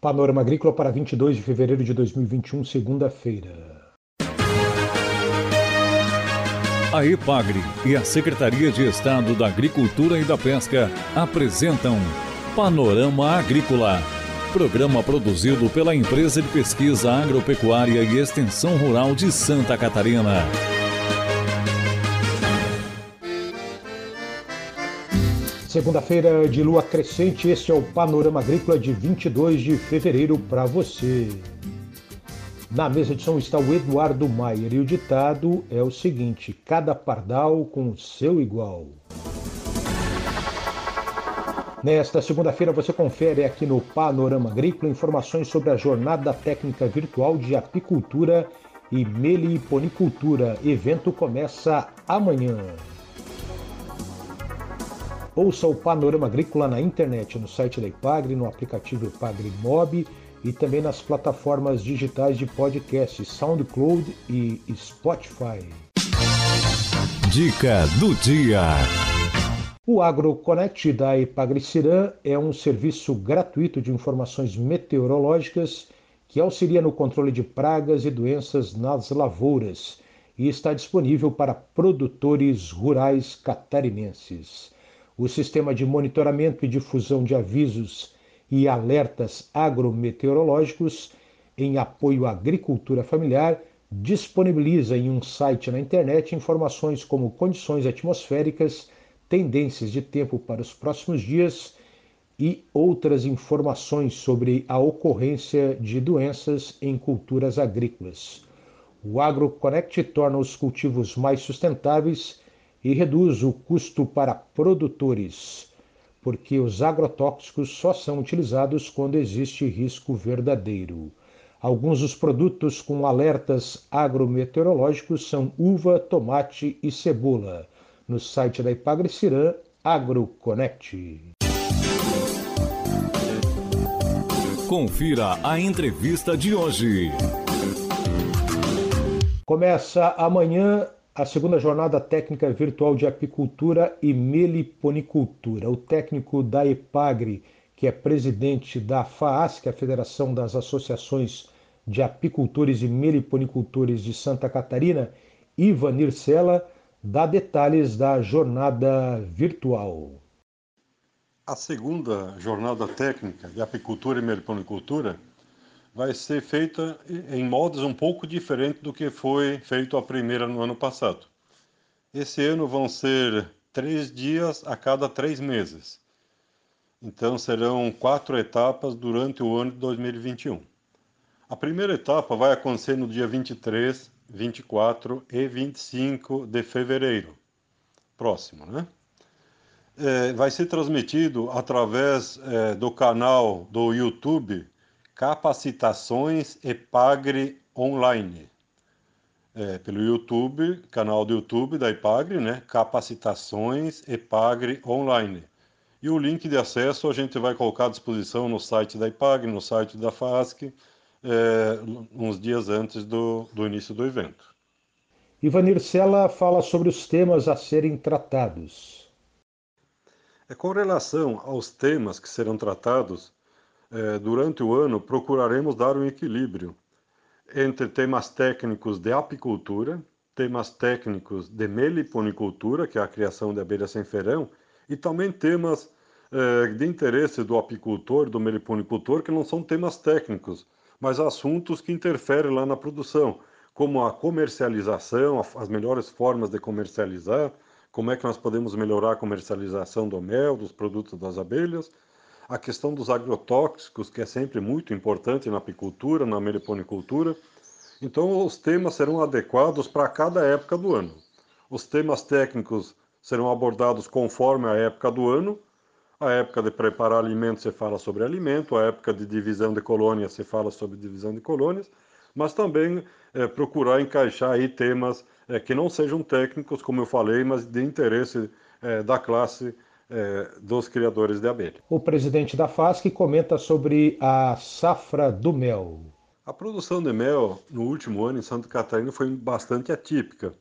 Panorama Agrícola para 22 de fevereiro de 2021, segunda-feira. A EPAGRE e a Secretaria de Estado da Agricultura e da Pesca apresentam Panorama Agrícola, programa produzido pela Empresa de Pesquisa Agropecuária e Extensão Rural de Santa Catarina. Segunda-feira de lua crescente, este é o Panorama Agrícola de 22 de fevereiro para você. Na mesa de som está o Eduardo Maier e o ditado é o seguinte: cada pardal com seu igual. Nesta segunda-feira você confere aqui no Panorama Agrícola informações sobre a jornada técnica virtual de apicultura e meliponicultura. Evento começa amanhã. Ouça o Panorama Agrícola na internet, no site da Ipagre, no aplicativo Ipagre Mob e também nas plataformas digitais de podcast SoundCloud e Spotify. Dica do dia. O AgroConnect da Ipagre-Cirã é um serviço gratuito de informações meteorológicas que auxilia no controle de pragas e doenças nas lavouras e está disponível para produtores rurais catarinenses. O sistema de monitoramento e difusão de avisos e alertas agrometeorológicos em apoio à agricultura familiar disponibiliza em um site na internet informações como condições atmosféricas, tendências de tempo para os próximos dias e outras informações sobre a ocorrência de doenças em culturas agrícolas. O AgroConnect torna os cultivos mais sustentáveis e reduz o custo para produtores, porque os agrotóxicos só são utilizados quando existe risco verdadeiro. Alguns dos produtos com alertas agrometeorológicos são uva, tomate e cebola. No site da Ipagre-Cirã, AgroConnect. Confira a entrevista de hoje. Começa amanhã a segunda jornada técnica virtual de apicultura e meliponicultura. O técnico da EPAGRE, que é presidente da FAASC, a Federação das Associações de Apicultores e Meliponicultores de Santa Catarina, Ivan Nircela, dá detalhes da jornada virtual. A segunda jornada técnica de apicultura e meliponicultura vai ser feita em modos um pouco diferentes do que foi feito a primeira no ano passado. Esse ano vão ser três dias a cada três meses. Então serão quatro etapas durante o ano de 2021. A primeira etapa vai acontecer no dia 23, 24 e 25 de fevereiro, próximo, né? É, vai ser transmitido através é, do canal do YouTube Capacitações Epagre Online. É, pelo YouTube, canal do YouTube da Epagre, né? Capacitações Epagre Online. E o link de acesso a gente vai colocar à disposição no site da Ipagre, no site da FASC, é, uns dias antes do, do início do evento. Ivanir Sela fala sobre os temas a serem tratados. É, com relação aos temas que serão tratados, é, durante o ano, procuraremos dar um equilíbrio entre temas técnicos de apicultura, temas técnicos de meliponicultura, que é a criação de abelhas sem ferão, e também temas é, de interesse do apicultor, do meliponicultor, que não são temas técnicos, mas assuntos que interferem lá na produção, como a comercialização, as melhores formas de comercializar, como é que nós podemos melhorar a comercialização do mel, dos produtos das abelhas, a questão dos agrotóxicos, que é sempre muito importante na apicultura, na meliponicultura. Então, os temas serão adequados para cada época do ano. Os temas técnicos serão abordados conforme a época do ano. A época de preparar alimentos se fala sobre alimento, a época de divisão de colônias se fala sobre divisão de colônias, mas também é, procurar encaixar aí temas é, que não sejam técnicos, como eu falei, mas de interesse é, da classe é, dos criadores de abelha. O presidente da FASC comenta sobre a safra do mel. A produção de mel no último ano em Santa Catarina foi bastante atípica.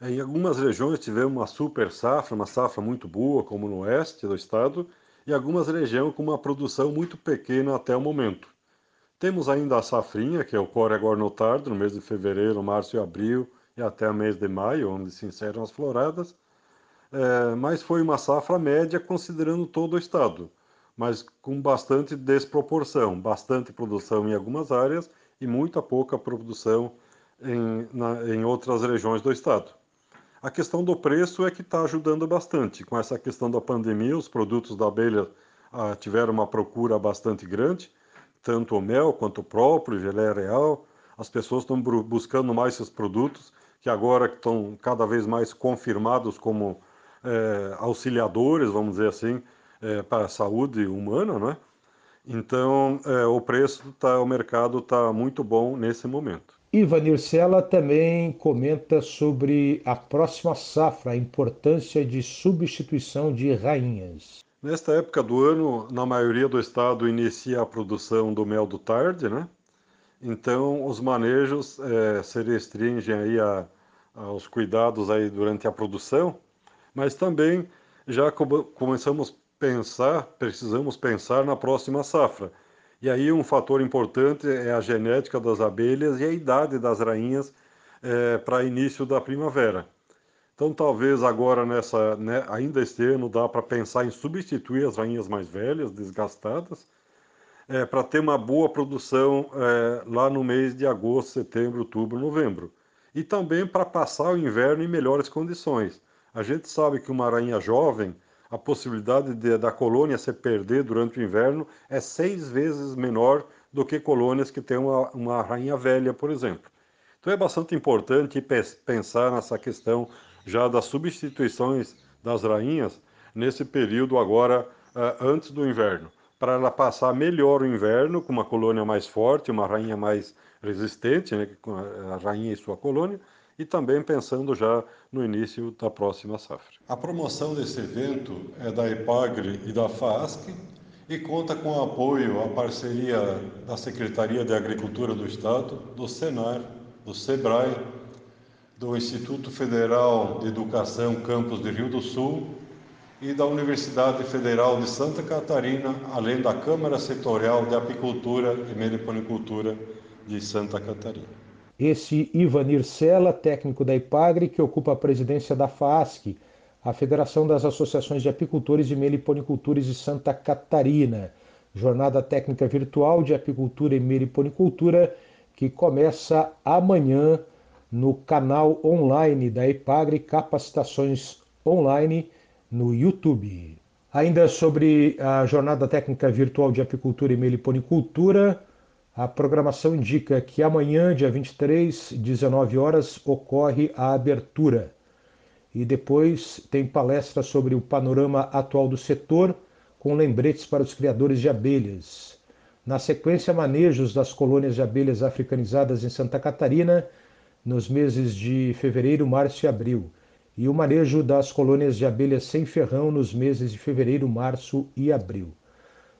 Em algumas regiões tivemos uma super safra, uma safra muito boa, como no oeste do estado, e algumas regiões com uma produção muito pequena até o momento. Temos ainda a safrinha, que o core agora no tardo, no mês de fevereiro, março e abril, e até o mês de maio, onde se encerram as floradas. É, mas foi uma safra média considerando todo o estado, mas com bastante desproporção, bastante produção em algumas áreas e muita pouca produção em, na, em outras regiões do estado. A questão do preço é que está ajudando bastante. Com essa questão da pandemia, os produtos da abelha ah, tiveram uma procura bastante grande, tanto o mel quanto o próprio, geleia real. As pessoas estão buscando mais esses produtos, que agora estão cada vez mais confirmados como é, auxiliadores, vamos dizer assim, é, para a saúde humana, né? Então, é, o preço, tá, o mercado está muito bom nesse momento. Ivanir Sela também comenta sobre a próxima safra, a importância de substituição de rainhas. Nesta época do ano, na maioria do estado, inicia a produção do mel do tarde, né? Então, os manejos é, se restringem aí a, aos cuidados aí durante a produção, mas também já começamos a pensar, precisamos pensar na próxima safra. E aí um fator importante é a genética das abelhas e a idade das rainhas é, para início da primavera. Então talvez agora nessa, né, ainda este ano dá para pensar em substituir as rainhas mais velhas, desgastadas, é, para ter uma boa produção é, lá no mês de agosto, setembro, outubro, novembro. E também para passar o inverno em melhores condições. A gente sabe que uma rainha jovem, a possibilidade de, da colônia se perder durante o inverno é seis vezes menor do que colônias que têm uma, uma rainha velha, por exemplo. Então é bastante importante pensar nessa questão já das substituições das rainhas nesse período agora uh, antes do inverno, para ela passar melhor o inverno com uma colônia mais forte, uma rainha mais resistente, né, a rainha e sua colônia, e também pensando já no início da próxima safra. A promoção desse evento é da EPAGRE e da FASC e conta com o apoio, a parceria da Secretaria de Agricultura do Estado, do Senar, do SEBRAE, do Instituto Federal de Educação Campus de Rio do Sul e da Universidade Federal de Santa Catarina, além da Câmara Setorial de Apicultura e Meliponicultura de Santa Catarina. Esse Ivanir Sela, técnico da IPAGRE, que ocupa a presidência da FASC, a Federação das Associações de Apicultores e Meliponicultores de Santa Catarina, jornada técnica virtual de apicultura e meliponicultura que começa amanhã no canal online da IPAGRE Capacitações Online no YouTube. Ainda sobre a jornada técnica virtual de apicultura e meliponicultura, a programação indica que amanhã, dia 23, 19 horas, ocorre a abertura. E depois tem palestra sobre o panorama atual do setor, com lembretes para os criadores de abelhas. Na sequência, manejos das colônias de abelhas africanizadas em Santa Catarina, nos meses de fevereiro, março e abril. E o manejo das colônias de abelhas sem ferrão nos meses de fevereiro, março e abril.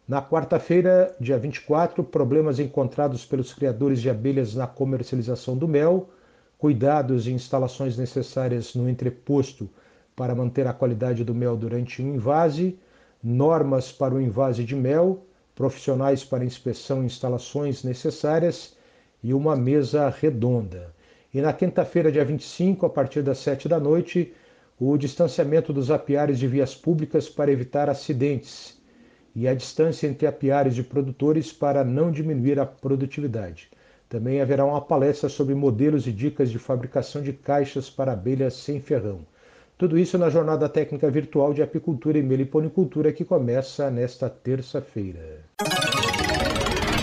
Na quarta-feira, dia 24, problemas encontrados pelos criadores de abelhas na comercialização do mel, cuidados e instalações necessárias no entreposto para manter a qualidade do mel durante o invase, normas para o invase de mel, profissionais para inspeção e instalações necessárias. E uma mesa redonda. E na quinta-feira, dia 25, a partir das 7 da noite, o distanciamento dos apiários de vias públicas para evitar acidentes e a distância entre apiários de produtores para não diminuir a produtividade. Também haverá uma palestra sobre modelos e dicas de fabricação de caixas para abelhas sem ferrão. Tudo isso na jornada técnica virtual de apicultura e meliponicultura que começa nesta terça-feira.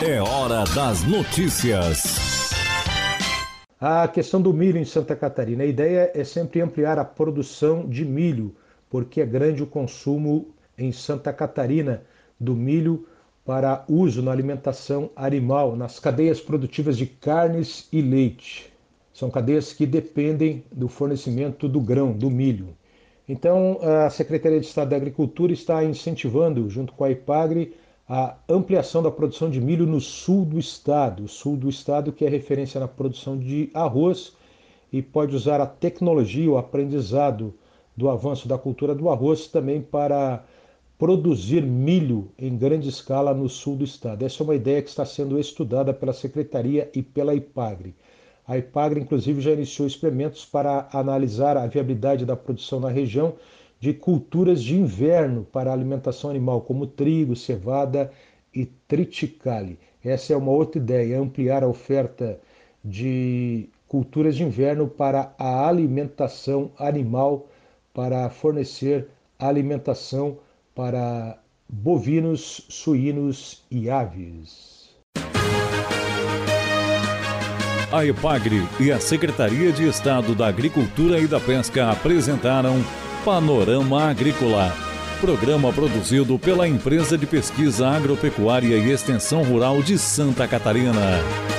É hora das notícias. A questão do milho em Santa Catarina. A ideia é sempre ampliar a produção de milho, porque é grande o consumo em Santa Catarina do milho para uso na alimentação animal, nas cadeias produtivas de carnes e leite. São cadeias que dependem do fornecimento do grão, do milho. Então, a Secretaria de Estado da Agricultura está incentivando, junto com a IPAGRE, a ampliação da produção de milho no sul do estado. O sul do estado que é referência na produção de arroz e pode usar a tecnologia, o aprendizado do avanço da cultura do arroz também para produzir milho em grande escala no sul do estado. Essa é uma ideia que está sendo estudada pela Secretaria e pela IPAGRE. A IPAGRE, inclusive, já iniciou experimentos para analisar a viabilidade da produção na região de culturas de inverno para alimentação animal, como trigo, cevada e triticale. Essa é uma outra ideia, ampliar a oferta de culturas de inverno para a alimentação animal, para fornecer alimentação para bovinos, suínos e aves. A EPAGRE e a Secretaria de Estado da Agricultura e da Pesca apresentaram Panorama Agrícola, programa produzido pela Empresa de Pesquisa Agropecuária e Extensão Rural de Santa Catarina.